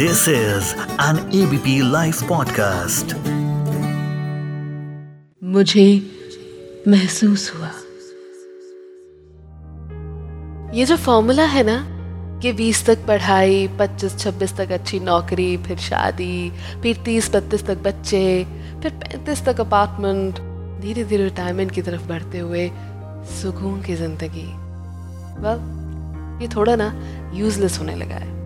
This is an ABP Life podcast. मुझे महसूस हुआ। ये जो फॉर्मूला है ना, कि 20 तक पढ़ाई 25-26 तक अच्छी नौकरी, फिर शादी, फिर 30-32 तक बच्चे, फिर 35 तक अपार्टमेंट धीरे धीरे रिटायरमेंट की तरफ़ बढ़ते हुए सुकून की ज़िंदगी। वेल ये थोड़ा ना यूजलेस होने लगा है।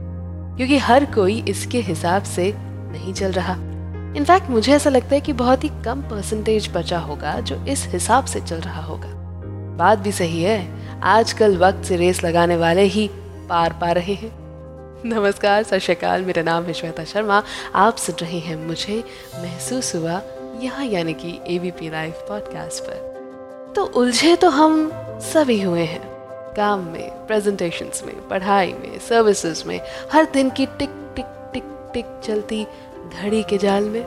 क्योंकि हर कोई इसके हिसाब से नहीं चल रहा। इनफैक्ट मुझे ऐसा लगता है कि बहुत ही कम परसेंटेज बचा होगा जो इस हिसाब से चल रहा होगा। बात भी सही है, आजकल वक्त से रेस लगाने वाले ही पार पा रहे हैं। नमस्कार, सत श्रीकाल मेरा नाम है श्वेता शर्मा। आप सुन रहे हैं मुझे महसूस हुआ यहाँ यानी कि एबीपी लाइव पॉडकास्ट पर। तो उलझे तो हम सभी हुए हैं। काम में प्रेजेंटेशंस में, पढ़ाई में सर्विसेज़ में, हर दिन की टिक टिक टिक टिक चलती घड़ी के जाल में।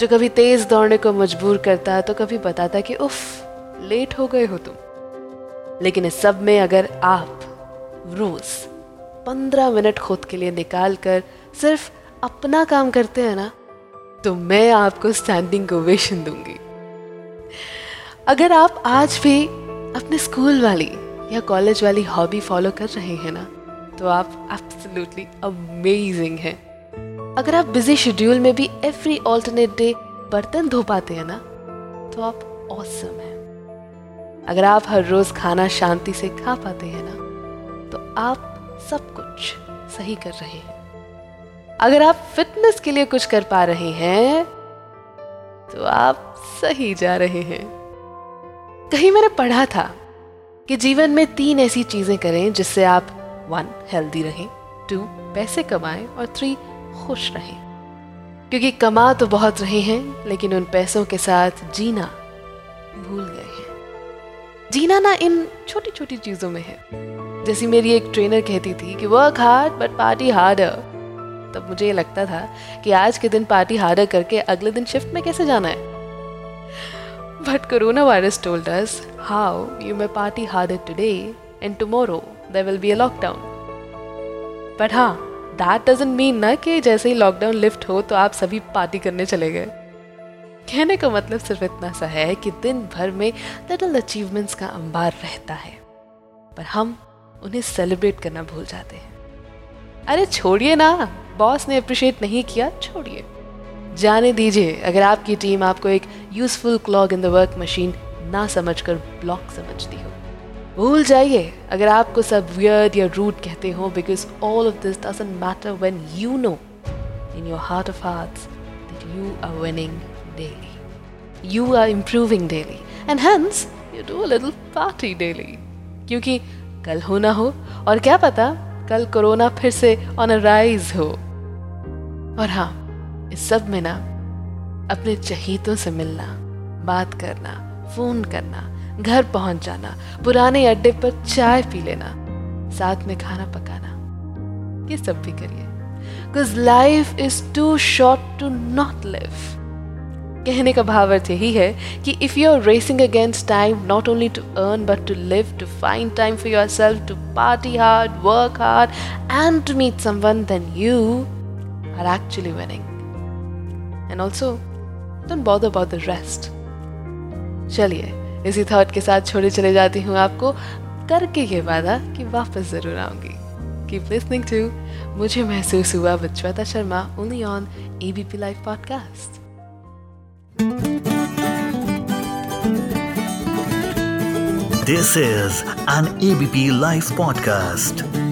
जो कभी तेज दौड़ने को मजबूर करता तो कभी बताता कि, उफ लेट हो गए हो तुम। लेकिन इस सब में अगर आप रोज पंद्रह मिनट खुद के लिए निकाल कर सिर्फ़ अपना काम करते हैं ना तो मैं आपको स्टैंडिंग ओवेशन दूँगी। अगर आप आज भी अपने स्कूल वाली या कॉलेज वाली हॉबी फॉलो कर रहे हैं ना तो आप एब्सोल्युटली अमेजिंग हैं। अगर आप बिज़ी शेड्यूल में भी एवरी ऑल्टरनेट डे बर्तन धो पाते हैं ना तो आप ऑसम हैं। अगर आप हर रोज खाना शांति से खा पाते हैं ना तो आप सब कुछ सही कर रहे हैं। अगर आप फिटनेस के लिए कुछ कर पा रहे हैं तो आप सही जा रहे हैं। कहीं मैंने पढ़ा था कि जीवन में तीन ऐसी चीज़ें करें जिससे आप वन हेल्दी रहें टू पैसे कमाएँ और थ्री खुश रहें। क्योंकि कमा तो बहुत रहे हैं, लेकिन उन पैसों के साथ जीना भूल गए हैं। जीना ना इन छोटी छोटी चीज़ों में है। जैसी मेरी एक ट्रेनर कहती थी कि work hard but party harder तब मुझे ये लगता था कि आज के दिन पार्टी हार्डर करके अगले दिन शिफ्ट में कैसे जाना है? But coronavirus told us how you may party harder today and tomorrow there will be a lockdown. But हाँ that doesn't mean ना कि जैसे ही लॉकडाउन लिफ्ट हो तो आप सभी पार्टी करने चले गए। कहने का मतलब सिर्फ़ इतना सा है कि दिन भर में लिटल अचीवमेंट्स का अंबार रहता है। पर हम उन्हें सेलिब्रेट करना भूल जाते हैं। अरे छोड़िए ना बॉस ने अप्रिशिएट नहीं किया, छोड़िए। जाने दीजिए। अगर आपकी टीम आपको एक useful clog in the work machine ना समझकर ब्लॉक समझती हो। भूल जाइए, अगर आपको सब वियर्ड या रूट कहते हो because all of this doesn't matter when you know in your heart of hearts that you are winning daily you are improving daily and hence you do a little party daily क्योंकि कल हो ना हो, और क्या पता कल corona फिर से ऑन अ राइज हो। और हाँ इस सब में ना अपने चहीतों से मिलना, बात करना, फ़ोन करना, घर पहुँच जाना, पुराने अड्डे पर चाय पी लेना, साथ में खाना पकाना, ये सब भी करिए। Because life is too short to not live कहने का भाव अर्थ यही है कि if you are racing against time not only to earn but to live to find time for yourself to party hard work hard and to meet someone then you are actually winning and also don't bother about the rest चलिए, इसी thought के साथ छोड़े चले जाती हूँ आपको करके ये वादा कि वापस ज़रूर आऊँगी। कीप लिसनिंग टू मुझे महसूस हुआ Shweta Sharma only on ABP live podcast This is an ABP Life podcast.